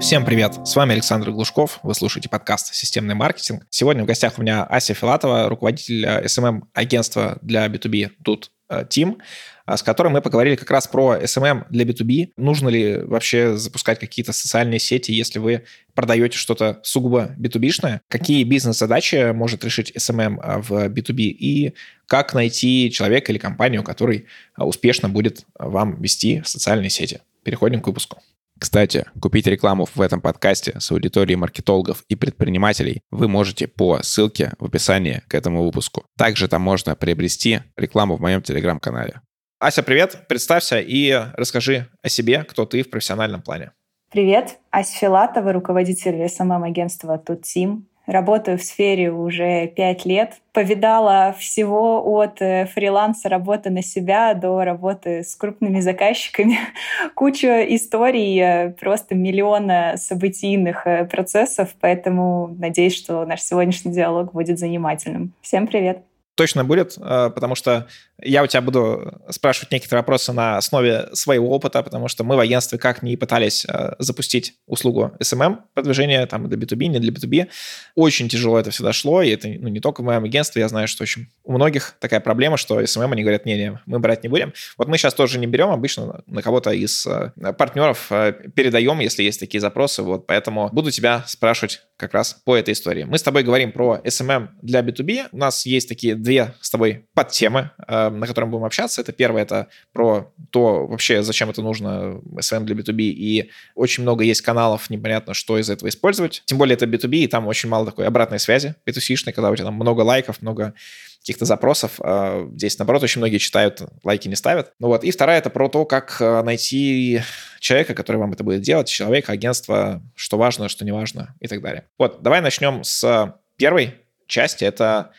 Всем привет! С вами Александр Глушков. Вы слушаете подкаст «Системный маркетинг». Сегодня в гостях у меня Ася Филатова, руководитель SMM-агентства э, для B2B тут Team, э, с которым мы поговорили как раз про SMM для B2B. Нужно ли вообще запускать какие-то социальные сети, если вы продаете что-то сугубо B2B-шное? Какие бизнес-задачи может решить SMM э, в B2B? И как найти человека или компанию, который успешно будет вам вести социальные сети? Переходим к выпуску. Кстати, купить рекламу в этом подкасте с аудиторией маркетологов и предпринимателей вы можете по ссылке в описании к этому выпуску. Также там можно приобрести рекламу в моем телеграм-канале. Ася, привет! Представься и расскажи о себе, кто ты в профессиональном плане. Привет, Ася Филатова, руководитель СММ-агентства Тут Тим. Работаю в сфере уже пять лет. Повидала всего от э, фриланса работы на себя до работы с крупными заказчиками. Куча историй, э, просто миллиона событийных э, процессов. Поэтому надеюсь, что наш сегодняшний диалог будет занимательным. Всем привет! Точно будет, потому что я у тебя буду спрашивать некоторые вопросы на основе своего опыта, потому что мы в агентстве как ни пытались э, запустить услугу SMM продвижения, там, для B2B, не для B2B. Очень тяжело это всегда шло, и это ну, не только в моем агентстве, я знаю, что очень у многих такая проблема, что SMM, они говорят, не-не, мы брать не будем. Вот мы сейчас тоже не берем, обычно на кого-то из э, партнеров э, передаем, если есть такие запросы, вот, поэтому буду тебя спрашивать как раз по этой истории. Мы с тобой говорим про SMM для B2B, у нас есть такие две с тобой подтемы, на котором будем общаться. Это первое, это про то вообще, зачем это нужно SVM для B2B, и очень много есть каналов, непонятно, что из этого использовать. Тем более это B2B, и там очень мало такой обратной связи B2C-шной, когда у тебя там много лайков, много каких-то запросов. А здесь, наоборот, очень многие читают, лайки не ставят. Ну вот. И вторая — это про то, как а, найти человека, который вам это будет делать, человека, агентство, что важно, что не важно и так далее. Вот, давай начнем с первой части. Это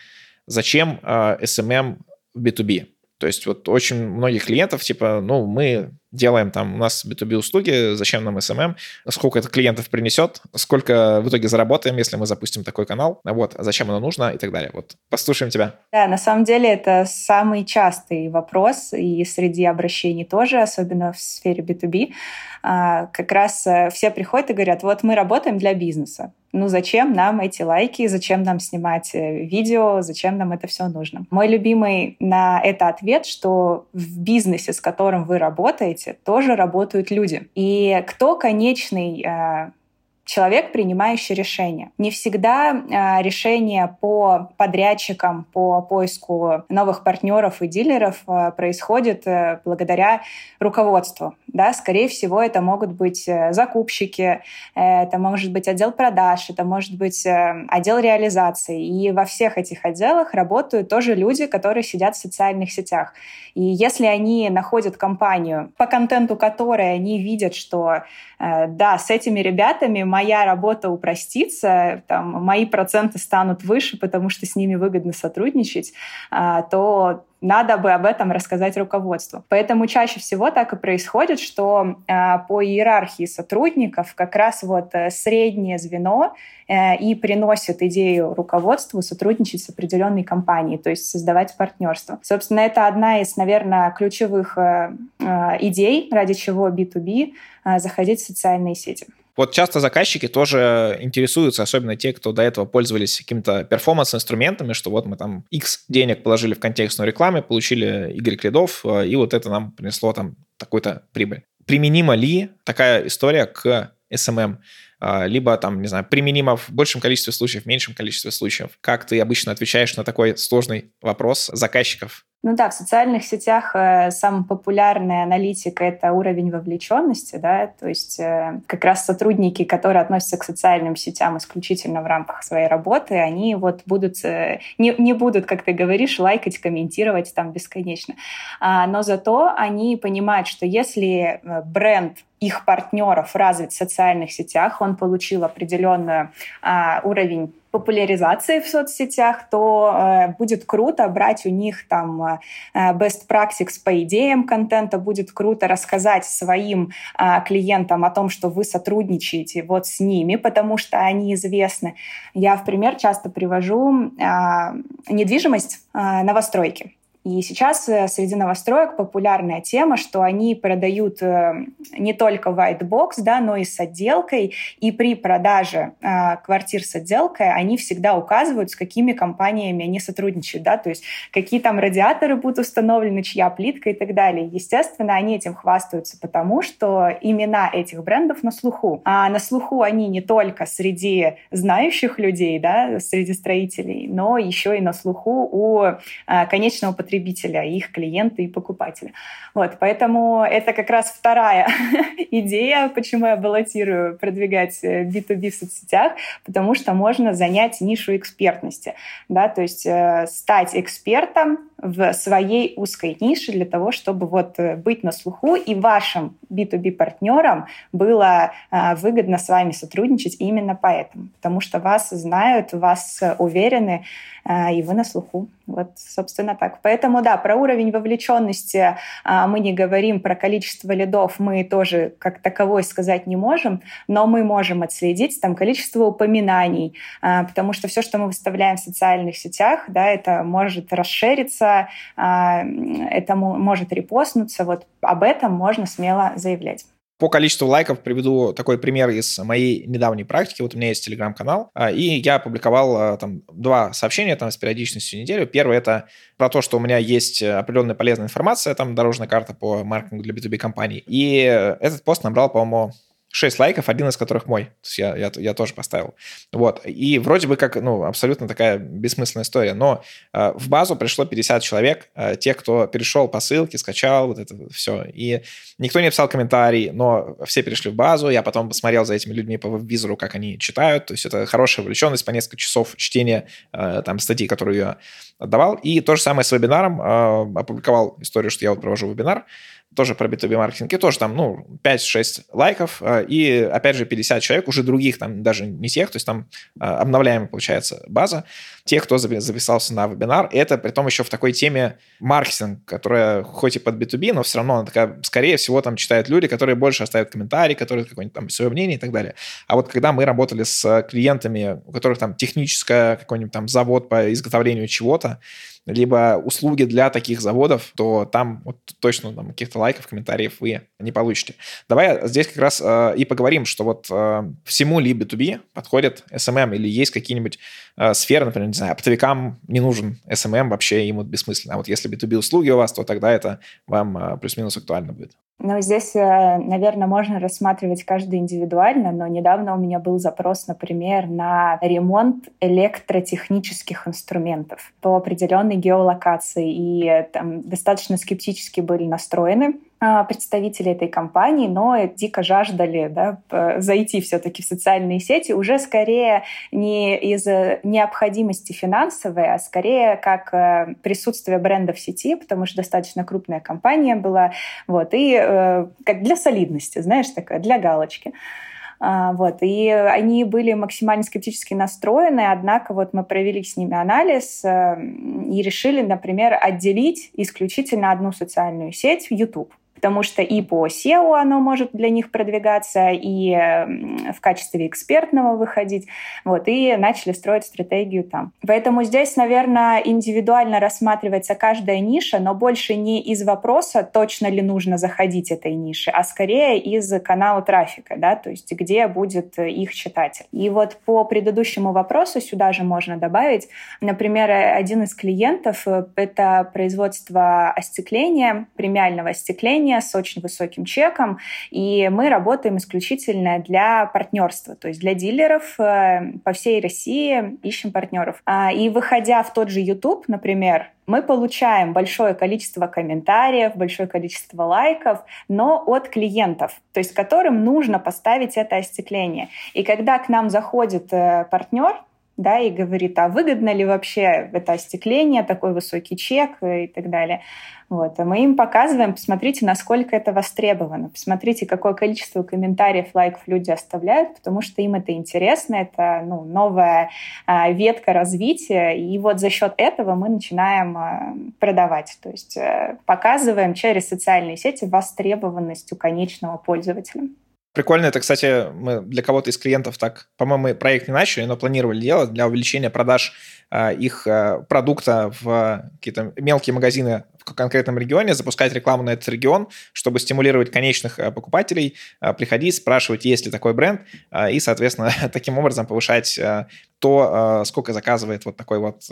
зачем SMM в B2B? То есть вот очень многих клиентов, типа, ну, мы делаем там, у нас B2B услуги, зачем нам SMM, сколько это клиентов принесет, сколько в итоге заработаем, если мы запустим такой канал, вот, зачем оно нужно и так далее. Вот, послушаем тебя. Да, на самом деле это самый частый вопрос, и среди обращений тоже, особенно в сфере B2B, а, как раз э, все приходят и говорят, вот мы работаем для бизнеса, ну зачем нам эти лайки, зачем нам снимать э, видео, зачем нам это все нужно. Мой любимый на это ответ, что в бизнесе, с которым вы работаете, тоже работают люди. И кто конечный э, человек, принимающий решения. Не всегда э, решение по подрядчикам, по поиску новых партнеров и дилеров э, происходит э, благодаря руководству. Да? Скорее всего, это могут быть э, закупщики, э, это может быть отдел продаж, это может быть э, отдел реализации. И во всех этих отделах работают тоже люди, которые сидят в социальных сетях. И если они находят компанию, по контенту которой они видят, что да, с этими ребятами моя работа упростится, там, мои проценты станут выше, потому что с ними выгодно сотрудничать, а, то надо бы об этом рассказать руководству. Поэтому чаще всего так и происходит, что э, по иерархии сотрудников как раз вот э, среднее звено э, и приносит идею руководству сотрудничать с определенной компанией, то есть создавать партнерство. Собственно, это одна из, наверное, ключевых э, э, идей, ради чего B2B э, заходить в социальные сети. Вот часто заказчики тоже интересуются, особенно те, кто до этого пользовались какими-то перформанс-инструментами, что вот мы там X денег положили в контекстную рекламу, получили Y рядов, э, и вот это нам принесло там такой-то прибыль. Применима ли такая история к SMM? А, либо там, не знаю, применимо в большем количестве случаев, в меньшем количестве случаев. Как ты обычно отвечаешь на такой сложный вопрос заказчиков? Ну да, в социальных сетях э, самая популярная аналитика — это уровень вовлеченности, да, то есть э, как раз сотрудники, которые относятся к социальным сетям исключительно в рамках своей работы, они вот будут, э, не, не будут, как ты говоришь, лайкать, комментировать там бесконечно. А, но зато они понимают, что если бренд их партнеров развит в социальных сетях, он получил определенный а, уровень популяризации в соцсетях, то э, будет круто брать у них там э, best practice по идеям контента, будет круто рассказать своим э, клиентам о том, что вы сотрудничаете вот с ними, потому что они известны. Я в пример часто привожу э, недвижимость э, новостройки. И сейчас э, среди новостроек популярная тема, что они продают э, не только white box, да, но и с отделкой. И при продаже э, квартир с отделкой они всегда указывают, с какими компаниями они сотрудничают, да, то есть какие там радиаторы будут установлены, чья плитка и так далее. Естественно, они этим хвастаются, потому что имена этих брендов на слуху. А на слуху они не только среди знающих людей, да, среди строителей, но еще и на слуху у конечного потребителя потребителя, их клиенты и покупатели. Вот, поэтому это как раз вторая идея, почему я баллотирую продвигать B2B э, в соцсетях, потому что можно занять нишу экспертности, да, то есть э, стать экспертом в своей узкой нише для того, чтобы вот э, быть на слуху и вашим B2B партнерам было э, выгодно с вами сотрудничать именно поэтому, потому что вас знают, вас уверены, э, и вы на слуху. Вот, собственно, так. Поэтому, да, про уровень вовлеченности мы не говорим, про количество лидов мы тоже как таковой сказать не можем, но мы можем отследить там количество упоминаний, потому что все, что мы выставляем в социальных сетях, да, это может расшириться а, это может репостнуться. Вот об этом можно смело заявлять. По количеству лайков приведу такой пример из моей недавней практики. Вот у меня есть телеграм-канал, а, и я опубликовал а, там два сообщения там с периодичностью неделю. Первое – это про то, что у меня есть определенная полезная информация, там дорожная карта по маркетингу для B2B компаний. И этот пост набрал, по-моему, 6 лайков, один из которых мой. То есть я, я, я тоже поставил. Вот. И вроде бы как, ну, абсолютно такая бессмысленная история. Но э, в базу пришло 50 человек, э, те, кто перешел по ссылке, скачал вот это все. И никто не писал комментарий, но все перешли в базу. Я потом посмотрел за этими людьми по визору, как они читают. То есть это хорошая увлеченность по несколько часов чтения э, там статьи, которую я отдавал. И то же самое с вебинаром. Э, опубликовал историю, что я вот провожу вебинар тоже про B2B маркетинг, и тоже там, ну, 5-6 лайков, э, и, опять же, 50 человек, уже других там, даже не тех, то есть там э, обновляемая, получается, база, тех, кто записался на вебинар, это при том еще в такой теме маркетинг, которая хоть и под B2B, но все равно она такая, скорее всего, там читают люди, которые больше оставят комментарии, которые какое-нибудь там свое мнение и так далее. А вот когда мы работали с клиентами, у которых там техническое какой-нибудь там завод по изготовлению чего-то, либо услуги для таких заводов, то там вот точно там, каких-то лайков, комментариев вы не получите. Давай здесь как раз э, и поговорим, что вот э, всему ли B2B подходит SMM или есть какие-нибудь э, сферы, например, не знаю, оптовикам не нужен SMM, вообще ему бессмысленно. А вот если B2B услуги у вас, то тогда это вам э, плюс-минус актуально будет. Ну, здесь, э, наверное, можно рассматривать каждый индивидуально, но недавно у меня был запрос, например, на ремонт электротехнических инструментов по определенной геолокации, и там достаточно скептически были настроены представители этой компании, но дико жаждали да, зайти все-таки в социальные сети уже скорее не из необходимости финансовой, а скорее как э, присутствие бренда в сети, потому что достаточно крупная компания была, вот, и э, как для солидности, знаешь, такая, для галочки. А, вот. И они были максимально скептически настроены, однако вот мы провели с ними анализ э, и решили, например, отделить исключительно одну социальную сеть, YouTube потому что и по SEO оно может для них продвигаться, и в качестве экспертного выходить. Вот, и начали строить стратегию там. Поэтому здесь, наверное, индивидуально рассматривается каждая ниша, но больше не из вопроса, точно ли нужно заходить этой нише, а скорее из канала трафика, да, то есть где будет их читатель. И вот по предыдущему вопросу сюда же можно добавить, например, один из клиентов это производство остекления, премиального остекления, компания с очень высоким чеком, и мы работаем исключительно для партнерства, то есть для дилеров э, по всей России ищем партнеров. А, и выходя в тот же YouTube, например, мы получаем большое количество комментариев, большое количество лайков, но от клиентов, то есть которым нужно поставить это остекление. И когда к нам заходит э, партнер, да, и говорит, а выгодно ли вообще это остекление, такой высокий чек и так далее. Вот. А мы им показываем, посмотрите, насколько это востребовано, посмотрите, какое количество комментариев, лайков люди оставляют, потому что им это интересно, это ну, новая а, ветка развития, и вот за счет этого мы начинаем а, продавать, то есть а, показываем через социальные сети востребованность у конечного пользователя. Прикольно, это, кстати, мы для кого-то из клиентов так, по-моему, проект не начали, но планировали делать для увеличения продаж э, их э, продукта в какие-то мелкие магазины в конкретном регионе, запускать рекламу на этот регион, чтобы стимулировать конечных э, покупателей, э, приходить, спрашивать, есть ли такой бренд, э, и, соответственно, таким образом повышать то, сколько заказывает вот такой вот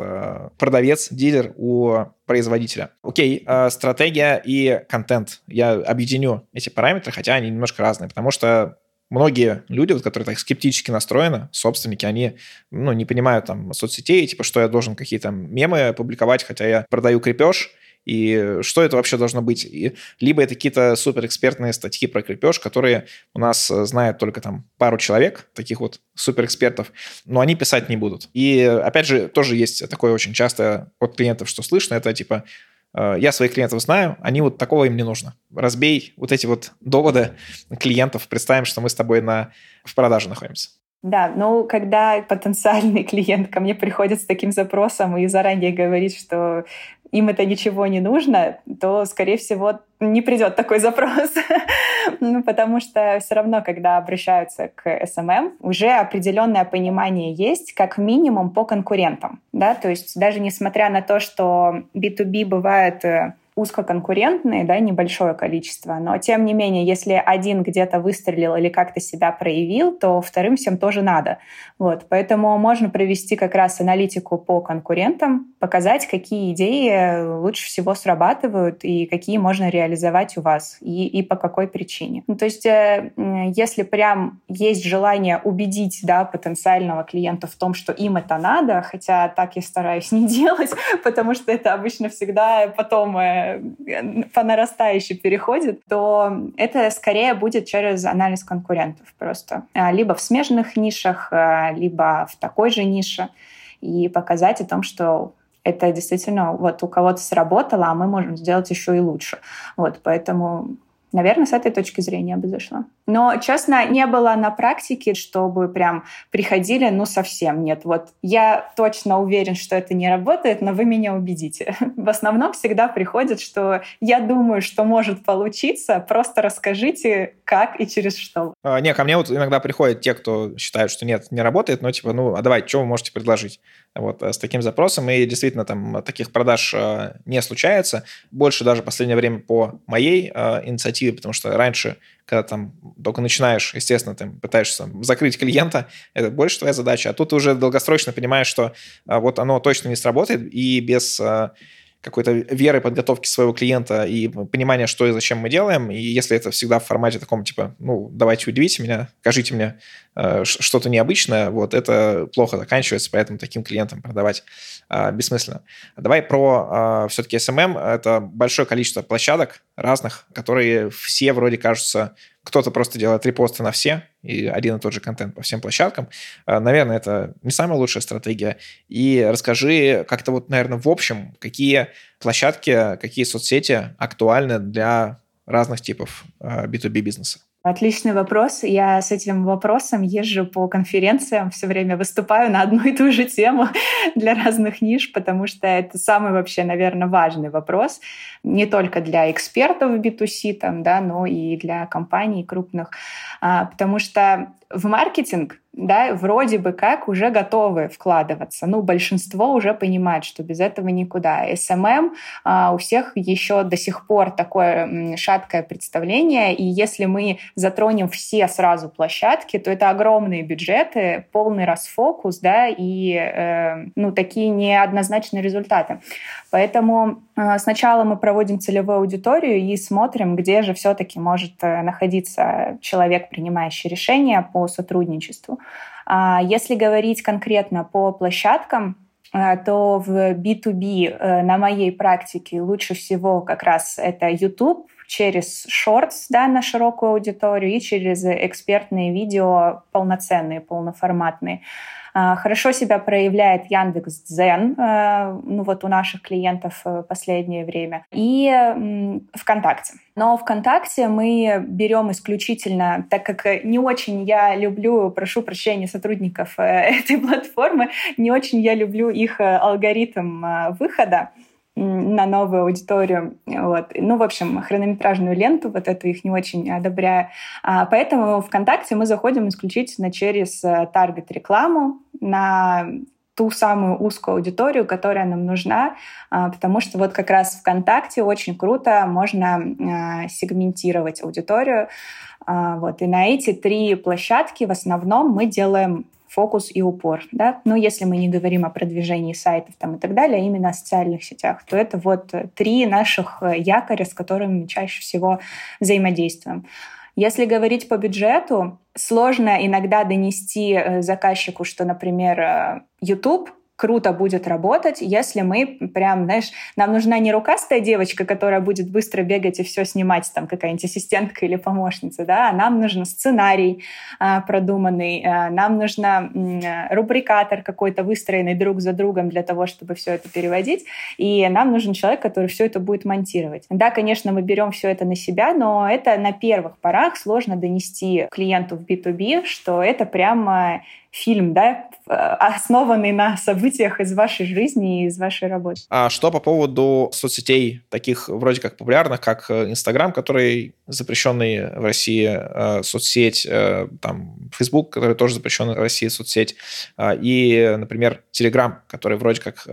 продавец, дилер у производителя. Окей, стратегия и контент. Я объединю эти параметры, хотя они немножко разные, потому что многие люди, вот, которые так скептически настроены, собственники, они ну, не понимают там соцсетей, типа, что я должен какие-то мемы публиковать, хотя я продаю крепеж, и что это вообще должно быть. И либо это какие-то суперэкспертные статьи про крепеж, которые у нас э, знают только там пару человек, таких вот суперэкспертов, но они писать не будут. И опять же, тоже есть такое очень часто от клиентов, что слышно, это типа э, я своих клиентов знаю, они вот такого им не нужно. Разбей вот эти вот доводы клиентов, представим, что мы с тобой на, в продаже находимся. Да, ну, когда потенциальный клиент ко мне приходит с таким запросом и заранее говорит, что им это ничего не нужно, то, скорее всего, не придет такой запрос. ну, потому что все равно, когда обращаются к SMM, уже определенное понимание есть, как минимум по конкурентам. Да? То есть даже несмотря на то, что B2B бывает э, узкоконкурентные, да, небольшое количество, но тем не менее, если один где-то выстрелил или как-то себя проявил, то вторым всем тоже надо. Вот, поэтому можно провести как раз аналитику по конкурентам, показать, какие идеи лучше всего срабатывают и какие можно реализовать у вас и, и по какой причине. Ну, то есть, э, если прям есть желание убедить да, потенциального клиента в том, что им это надо, хотя так я стараюсь не делать, потому что это обычно всегда потом э, по нарастающей переходит, то это скорее будет через анализ конкурентов просто. А, либо в смежных нишах, а, либо в такой же нише. И показать о том, что это действительно вот у кого-то сработало, а мы можем сделать еще и лучше. Вот, поэтому Наверное, с этой точки зрения бы зашла. Но, честно, не было на практике, чтобы прям приходили, ну, совсем нет. Вот я точно уверен, что это не работает, но вы меня убедите. В основном всегда приходит, что я думаю, что может получиться, просто расскажите, как и через что. А, не, ко мне вот иногда приходят те, кто считают, что нет, не работает, но типа, ну, а давай, что вы можете предложить? Вот, э, с таким запросом, и действительно там таких продаж э, не случается. Больше даже в последнее время по моей э, инициативе, потому что раньше, когда там только начинаешь, естественно, ты пытаешься закрыть клиента, это больше твоя задача, а тут ты уже долгосрочно понимаешь, что вот оно точно не сработает, и без какой-то веры подготовки своего клиента и понимания, что и зачем мы делаем. И если это всегда в формате таком, типа, ну, давайте удивите меня, скажите мне э, что-то необычное, вот это плохо заканчивается, поэтому таким клиентам продавать э, бессмысленно. Давай про э, все-таки SMM. Это большое количество площадок разных, которые все вроде кажутся кто-то просто делает репосты на все, и один и тот же контент по всем площадкам. А, наверное, это не самая лучшая стратегия. И расскажи как-то вот, наверное, в общем, какие площадки, какие соцсети актуальны для разных типов B2B а, бизнеса. Отличный вопрос. Я с этим вопросом езжу по конференциям, все время выступаю на одну и ту же тему для разных ниш, потому что это самый вообще, наверное, важный вопрос не только для экспертов в B2C, там, да, но и для компаний крупных, а, потому что в маркетинг да, вроде бы как уже готовы вкладываться. Ну, большинство уже понимает, что без этого никуда. SMM а, у всех еще до сих пор такое шаткое представление, и если мы затронем все сразу площадки, то это огромные бюджеты, полный расфокус, да, и э, ну, такие неоднозначные результаты. Поэтому э, сначала мы проводим целевую аудиторию и смотрим, где же все-таки может э, находиться человек, принимающий решения по сотрудничеству. А если говорить конкретно по площадкам, э, то в B2B на моей практике лучше всего как раз это YouTube, через Shorts да, на широкую аудиторию и через экспертные видео полноценные, полноформатные. А, хорошо себя проявляет Яндекс Дзен, э, ну вот у наших клиентов в последнее время, и ВКонтакте. Но ВКонтакте мы берем исключительно, так как не очень я люблю, прошу прощения сотрудников э, этой платформы, не очень я люблю их э, алгоритм выхода, на новую аудиторию. Вот. Ну, в общем, хронометражную ленту, вот эту их не очень одобряю. А, поэтому ВКонтакте мы заходим исключительно через э, таргет-рекламу на ту самую узкую аудиторию, которая нам нужна, а, потому что вот как раз ВКонтакте очень круто можно а, сегментировать аудиторию. А, вот. И на эти три площадки в основном мы делаем фокус и упор. Да? Но если мы не говорим о продвижении сайтов там, и так далее, а именно о социальных сетях, то это вот три наших якоря, с которыми мы чаще всего взаимодействуем. Если говорить по бюджету, сложно иногда донести э, заказчику, что, например, э, YouTube круто будет работать, если мы прям, знаешь, нам нужна не рукастая девочка, которая будет быстро бегать и все снимать, там какая-нибудь ассистентка или помощница, да, а нам нужен сценарий а, продуманный, а, нам нужна а, рубрикатор какой-то выстроенный друг за другом для того, чтобы все это переводить, и нам нужен человек, который все это будет монтировать. Да, конечно, мы берем все это на себя, но это на первых порах сложно донести клиенту в B2B, что это прямо фильм, да, основанный на событиях из вашей жизни и из вашей работы. А что по поводу соцсетей, таких вроде как популярных, как э, Инстаграм, который запрещенный в России э, соцсеть, э, там, Facebook, который тоже запрещенный в России соцсеть, и, например, Телеграм, который вроде как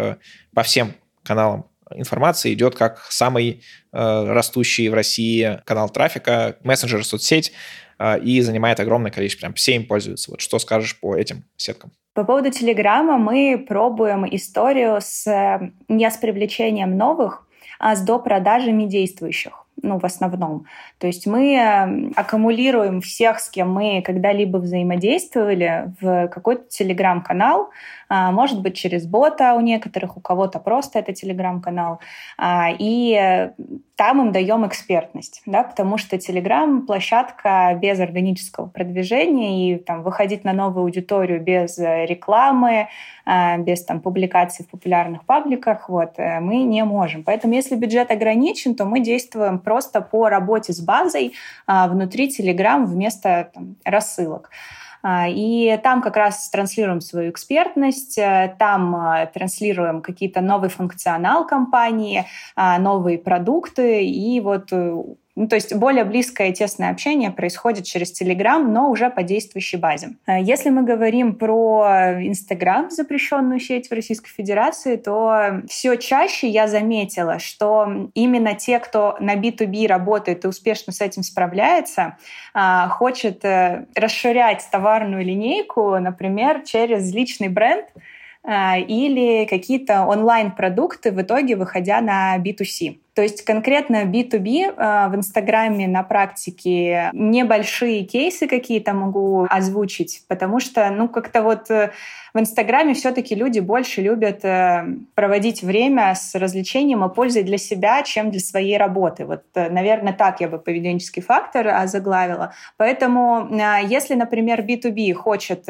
по всем каналам информации идет как самый растущий в России канал трафика, мессенджер, соцсеть, а, и занимает огромное количество, прям все им пользуются. Вот что скажешь по этим сеткам? По поводу Телеграма мы пробуем историю с не с привлечением новых, а с допродажами действующих ну, в основном. То есть мы эм, аккумулируем всех, с кем мы когда-либо взаимодействовали, в какой-то телеграм-канал, может быть, через бота у некоторых, у кого-то просто это телеграм-канал, а, и там им даем экспертность, да, потому что Telegram — площадка без органического продвижения, и там выходить на новую аудиторию без рекламы, а, без там публикаций в популярных пабликах, вот, э, мы не можем. Поэтому если бюджет ограничен, то мы действуем просто по работе с базой внутри Telegram вместо там, рассылок. А, и там как раз транслируем свою экспертность, э, там э, транслируем какие-то новый функционал компании, а, новые продукты, и вот э, ну, то есть более близкое и тесное общение происходит через Telegram, но уже по действующей базе. Э, если мы говорим про Instagram, запрещенную сеть в Российской Федерации, то все чаще я заметила, что именно те, кто на B2B работает и успешно с этим справляется, а, хочет э, расширять товарную линейку, например, через личный бренд, э, или какие-то онлайн-продукты в итоге выходя на B2C. То есть конкретно B2B э, в Инстаграме на практике небольшие кейсы какие-то могу озвучить, потому что, ну, как-то вот э, в Инстаграме все-таки люди больше любят э, проводить время с развлечением и пользой для себя, чем для своей работы. Вот, наверное, так я бы поведенческий фактор заглавила. Поэтому, если, например, B2B хочет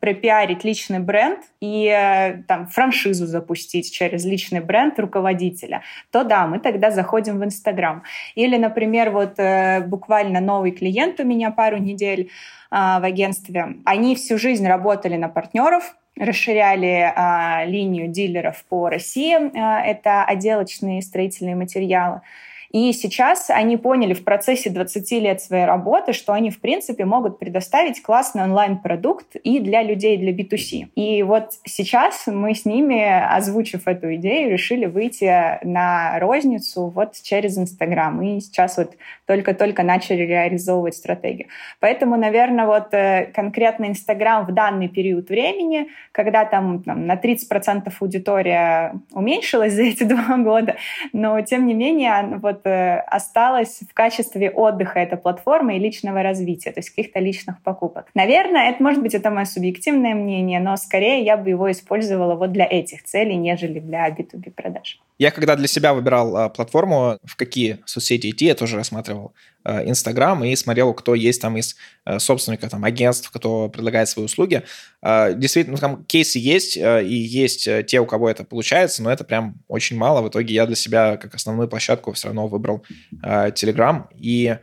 пропиарить личный бренд и там франшизу запустить через личный бренд руководителя, то да, мы тогда когда заходим в Инстаграм. Или, например, вот э, буквально новый клиент у меня пару недель а, в агентстве. Они всю жизнь работали на партнеров, расширяли а, линию дилеров по России. А, это отделочные строительные материалы. И сейчас они поняли в процессе 20 лет своей работы, что они, в принципе, могут предоставить классный онлайн-продукт и для людей, для B2C. И вот сейчас мы с ними, озвучив эту идею, решили выйти на розницу вот через Инстаграм. И сейчас вот только-только начали реализовывать стратегию. Поэтому, наверное, вот э, конкретно Инстаграм в данный период времени, когда там, там на 30% аудитория уменьшилась за эти два года, но тем не менее вот вот э, осталась в качестве отдыха эта платформа и личного развития, то есть каких-то личных покупок. Наверное, это может быть это мое субъективное мнение, но скорее я бы его использовала вот для этих целей, нежели для B2B продаж. Я когда для себя выбирал а, платформу, в какие соцсети идти, я тоже рассматривал а, Инстаграм и смотрел, кто есть там из а, собственников там, агентств, кто предлагает свои услуги. А, действительно, ну, там кейсы есть, а, и есть а, те, у кого это получается, но это прям очень мало. В итоге я для себя как основную площадку все равно выбрал а, Telegram. И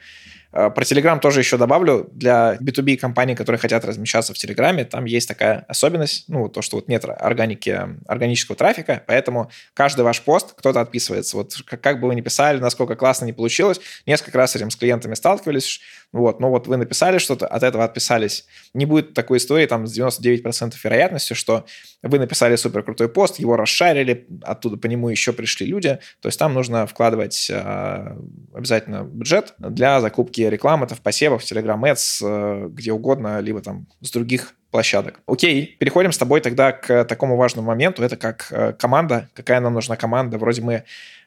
про Telegram тоже еще добавлю. Для B2B компаний, которые хотят размещаться в Телеграме, там есть такая особенность, ну, то, что вот нет органики, органического трафика, поэтому каждый ваш пост кто-то отписывается. Вот как, как бы вы ни писали, насколько классно не получилось, несколько раз этим с клиентами сталкивались, вот, но вот вы написали что-то, от этого отписались. Не будет такой истории, там, с 99% вероятностью, что вы написали супер крутой пост, его расшарили, оттуда по нему еще пришли люди, то есть там нужно вкладывать э, обязательно бюджет для закупки рекламы, это в посевах, в Telegram Ads, э, где угодно, либо там с других площадок. Окей, переходим с тобой тогда к такому важному моменту, это как э, команда, какая нам нужна команда, вроде мы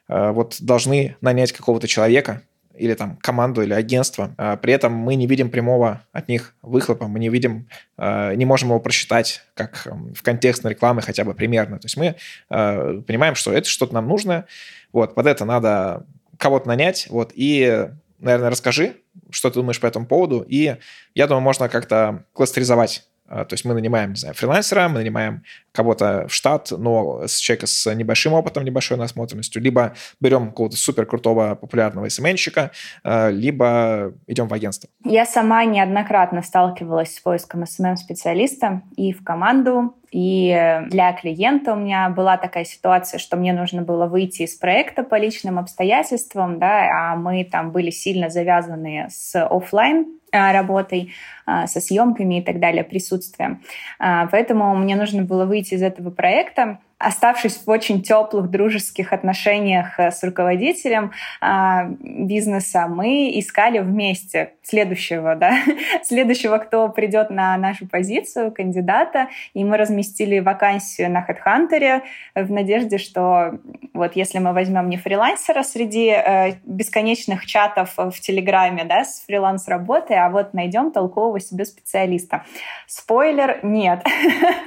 э, вот должны нанять какого-то человека, или там команду или агентство. А при этом мы не видим прямого от них выхлопа, мы не видим, не можем его просчитать как в контекстной рекламы хотя бы примерно. То есть мы понимаем, что это что-то нам нужно, вот, под это надо кого-то нанять, вот, и, наверное, расскажи, что ты думаешь по этому поводу, и я думаю, можно как-то кластеризовать а, то есть мы нанимаем, не знаю, фрилансера, мы нанимаем кого-то в штат, но с человека с небольшим опытом, небольшой насмотренностью, либо берем какого-то супер крутого популярного SMM щика, а, либо идем в агентство. Я сама неоднократно сталкивалась с поиском SMM-специалиста и в команду, и для клиента у меня была такая ситуация, что мне нужно было выйти из проекта по личным обстоятельствам, да, а мы там были сильно завязаны с офлайн а, работой, а, со съемками и так далее, присутствием. А, поэтому мне нужно было выйти из этого проекта оставшись в очень теплых дружеских отношениях э, с руководителем а, бизнеса, мы искали вместе следующего, да, следующего, кто придет на нашу позицию, кандидата, и мы разместили вакансию на HeadHunter в надежде, что вот если мы возьмем не фрилансера среди э, бесконечных чатов в Телеграме, да, с фриланс-работой, а вот найдем толкового себе специалиста. Спойлер, нет.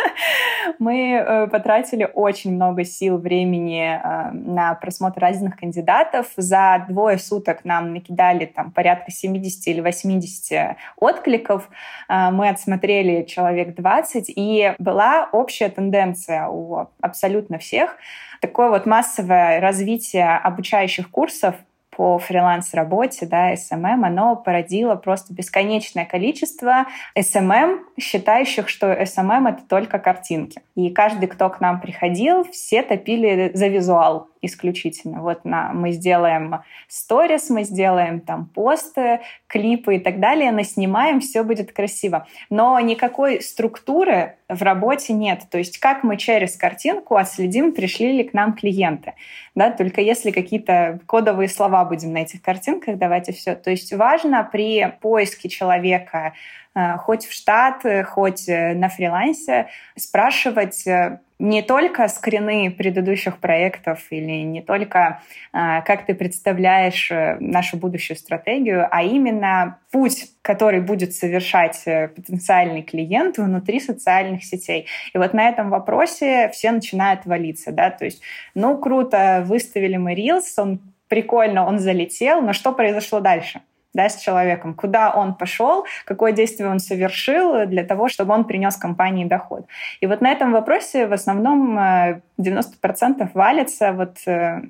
мы э, потратили очень много сил, времени э, на просмотр разных кандидатов. За двое суток нам накидали там порядка 70 или 80 откликов. Э, мы отсмотрели человек 20, и была общая тенденция у абсолютно всех. Такое вот массовое развитие обучающих курсов по фриланс-работе, да, SMM, оно породило просто бесконечное количество SMM, считающих, что SMM — это только картинки. И каждый, кто к нам приходил, все топили за визуал исключительно. Вот на, мы сделаем сторис, мы сделаем там посты, клипы и так далее, наснимаем, все будет красиво. Но никакой структуры в работе нет. То есть как мы через картинку отследим, пришли ли к нам клиенты. Да? Только если какие-то кодовые слова будем на этих картинках давать и все. То есть важно при поиске человека э, хоть в штат, хоть э, на фрилансе, спрашивать э, не только скрины предыдущих проектов или не только э, как ты представляешь э, нашу будущую стратегию, а именно путь, который будет совершать э, потенциальный клиент внутри социальных сетей. И вот на этом вопросе все начинают валиться, да, то есть, ну, круто, выставили мы Reels, он прикольно, он залетел, но что произошло дальше? Да, с человеком, куда он пошел, какое действие он совершил для того, чтобы он принес компании доход. И вот на этом вопросе в основном 90% э, валится вот э,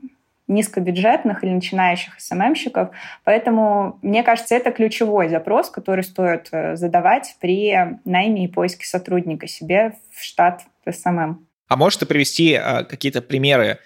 низкобюджетных или начинающих SMM щиков. Поэтому, мне кажется, это ключевой запрос, который стоит э, задавать при найме и поиске сотрудника себе в штат SMM. А можешь ты привести какие-то примеры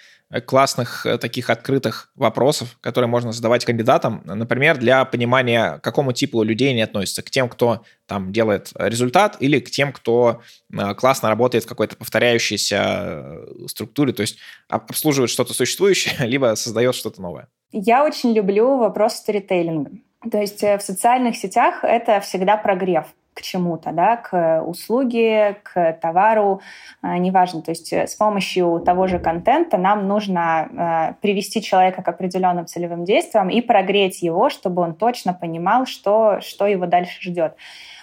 классных э, таких открытых вопросов, которые можно задавать кандидатам, например, для понимания, к какому типу людей они относятся, к тем, кто там делает результат, или к тем, кто э, классно работает в какой-то повторяющейся структуре, то есть обслуживает что-то существующее, либо создает что-то новое. Я очень люблю вопрос сторителлинга. То есть в социальных сетях это всегда прогрев к чему-то, да, к услуге, к товару, э, неважно. То есть э, с помощью того же контента нам нужно э, привести человека к определенным целевым действиям и прогреть его, чтобы он точно понимал, что, что его дальше ждет.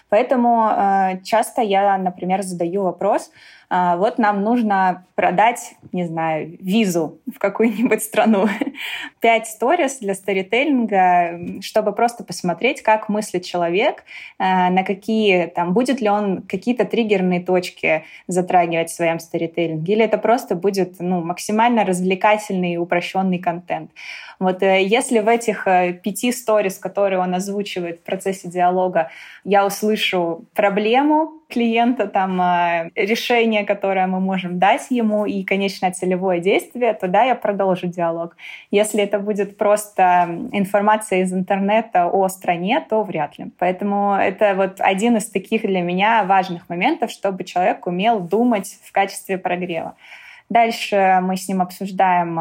Поэтому часто я, например, задаю вопрос, а, вот нам нужно продать, не знаю, визу в какую-нибудь страну. Пять сторис для сторителлинга, чтобы просто посмотреть, как мыслит человек, а, на какие, там, будет ли он какие-то триггерные точки затрагивать в своем сторителлинге, или это просто будет ну, максимально развлекательный и упрощенный контент. Вот э, если в этих э, пяти сторис, которые он озвучивает в процессе диалога, я услышу проблему клиента, там, э, решение, которое мы можем дать ему и конечное целевое действие, то да, я продолжу диалог. Если это будет просто информация из интернета о стране, то вряд ли. Поэтому это вот один из таких для меня важных моментов, чтобы человек умел думать в качестве прогрева. Дальше мы с ним обсуждаем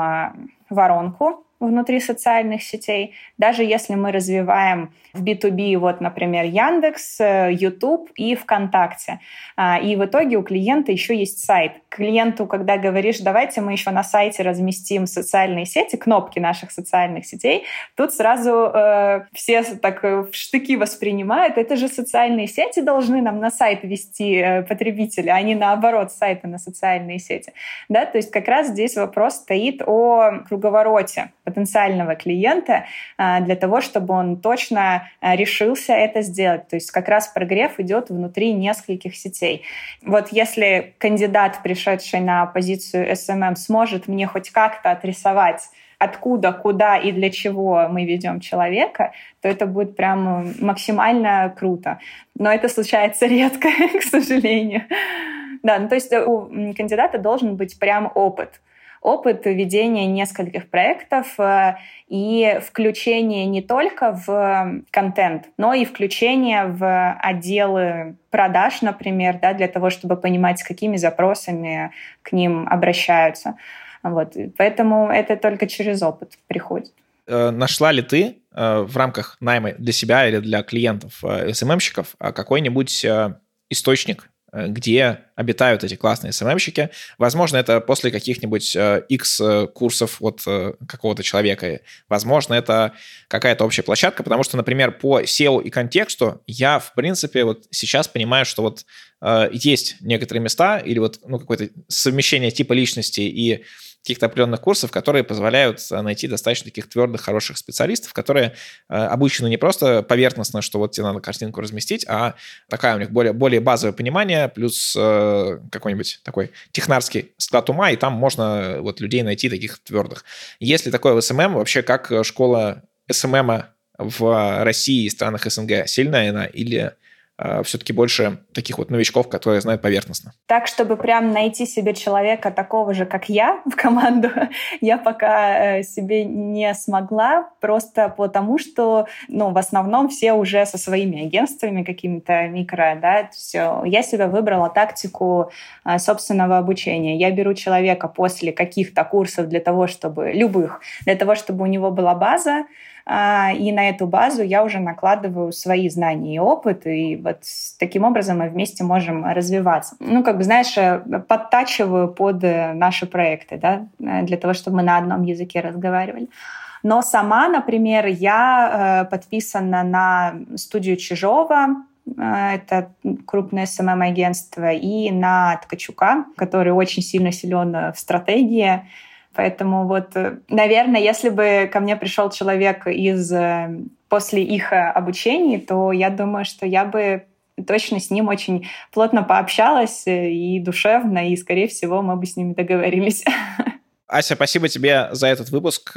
воронку, внутри социальных сетей. Даже если мы развиваем в B2B, вот, например, Яндекс, э, YouTube и ВКонтакте. А, и в итоге у клиента еще есть сайт. Клиенту, когда говоришь, давайте мы еще на сайте разместим социальные сети, кнопки наших социальных сетей, тут сразу э, все так э, в штыки воспринимают. Это же социальные сети должны нам на сайт вести э, потребители, а не наоборот сайты на социальные сети. Да? То есть как раз здесь вопрос стоит о круговороте потенциального клиента э, для того, чтобы он точно Э, решился это сделать. То есть как раз прогрев идет внутри нескольких сетей. Вот если кандидат, пришедший на позицию SMM, сможет мне хоть как-то отрисовать откуда, куда и для чего мы ведем человека, то это будет прям максимально круто. Но это случается редко, к сожалению. Да, ну то есть у кандидата должен быть прям опыт опыт ведения нескольких проектов э, и включение не только в контент, но и включение в отделы продаж, например, да, для того, чтобы понимать, с какими запросами к ним обращаются. Вот. Поэтому это только через опыт приходит. Э, нашла ли ты э, в рамках найма для себя или для клиентов СММщиков какой-нибудь источник где обитают эти классные СММщики. Возможно, это после каких-нибудь X э, курсов от э, какого-то человека. Возможно, это какая-то общая площадка, потому что, например, по SEO и контексту я, в принципе, вот сейчас понимаю, что вот есть некоторые места или вот ну, какое-то совмещение типа личности и каких-то определенных курсов, которые позволяют э, найти достаточно таких твердых, хороших специалистов, которые э, обучены не просто поверхностно, что вот тебе надо картинку разместить, а такая у них более, более базовое понимание, плюс э, какой-нибудь такой технарский склад ума, и там можно вот людей найти таких твердых. Если такое в SMM, вообще как школа SMM а в России и странах СНГ сильная она или все-таки больше таких вот новичков, которые знают поверхностно. Так, чтобы прям найти себе человека такого же, как я, в команду, я пока э, себе не смогла, просто потому что, ну, в основном все уже со своими агентствами какими-то микро, да, все. Я себе выбрала тактику э, собственного обучения. Я беру человека после каких-то курсов для того, чтобы, любых, для того, чтобы у него была база, а, и на эту базу я уже накладываю свои знания и опыт, и вот таким образом мы вместе можем развиваться. Ну, как бы, знаешь, э, подтачиваю под э, наши проекты, да, э, для того, чтобы мы на одном языке разговаривали. Но сама, например, я подписана на студию Чижова, это крупное СММ-агентство, и на Ткачука, который очень сильно силен в стратегии. Поэтому вот, э, наверное, если бы ко мне пришел человек из э, после их э, обучений, то я думаю, что я бы точно с ним очень плотно пообщалась и душевно, и, скорее всего, мы бы с ними договорились. Ася, спасибо тебе за этот выпуск.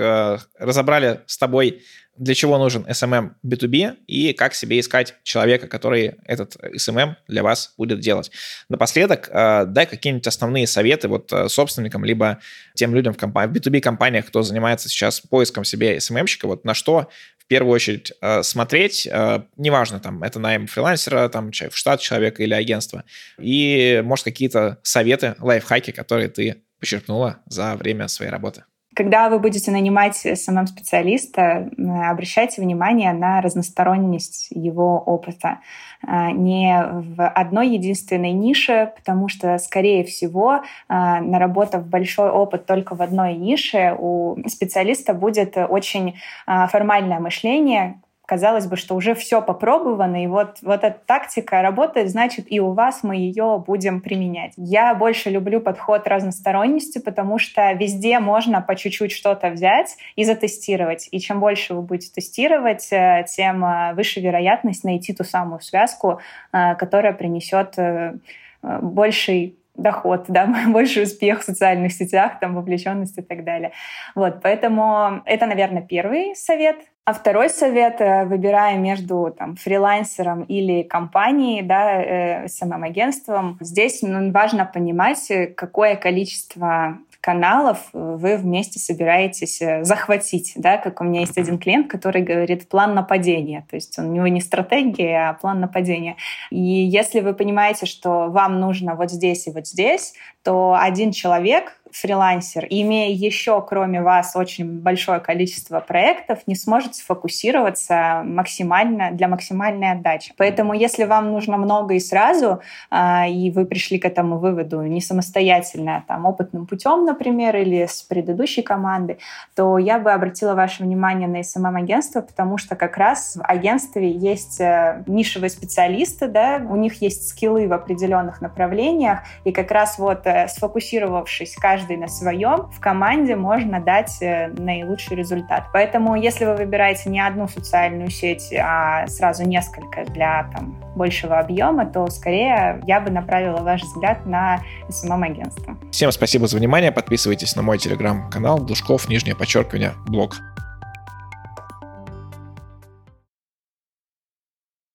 Разобрали с тобой для чего нужен SMM B2B и как себе искать человека, который этот SMM для вас будет делать. Напоследок, э, дай какие-нибудь основные советы вот э, собственникам, либо тем людям в, компа- в B2B-компаниях, кто занимается сейчас поиском себе SMM-щика, вот на что в первую очередь э, смотреть, неважно, там, это найм фрилансера, там, в штат человека или агентства, и, может, какие-то советы, лайфхаки, которые ты почерпнула за время своей работы. Когда вы будете нанимать самого специалиста, обращайте внимание на разносторонность его опыта. А, не в одной единственной нише, потому что, скорее всего, а, наработав большой опыт только в одной нише, у специалиста будет очень формальное мышление, казалось бы, что уже все попробовано, и вот, вот эта тактика работает, значит, и у вас мы ее будем применять. Я больше люблю подход разносторонности, потому что везде можно по чуть-чуть что-то взять и затестировать. И чем больше вы будете тестировать, э, тем э, выше вероятность найти ту самую связку, э, которая принесет больший доход, да, больший успех в социальных сетях, там, вовлеченность и так далее. Вот, поэтому это, наверное, первый совет. А второй совет, э, выбирая между там, фрилансером или компанией, да, э, самым агентством, здесь ну, важно понимать, какое количество каналов вы вместе собираетесь э, захватить, да, как у меня есть один клиент, который говорит план нападения, то есть у него не стратегия, а план нападения. И если вы понимаете, что вам нужно вот здесь и вот здесь, то один человек фрилансер, имея еще, кроме вас, очень большое количество проектов, не сможет сфокусироваться максимально для максимальной отдачи. Поэтому, если вам нужно много и сразу, а, и вы пришли к этому выводу не самостоятельно, там, опытным путем, например, или с предыдущей команды, то я бы обратила ваше внимание на SMM-агентство, потому что как раз в агентстве есть э, нишевые специалисты, да, у них есть скиллы в определенных направлениях, и как раз вот э, сфокусировавшись каждый каждый на своем, в команде можно дать э, наилучший результат. Поэтому, если вы выбираете не одну социальную сеть, а сразу несколько для там, большего объема, то скорее я бы направила ваш взгляд на SMM-агентство. Всем спасибо за внимание. Подписывайтесь на мой телеграм-канал Душков, нижнее подчеркивание, блог.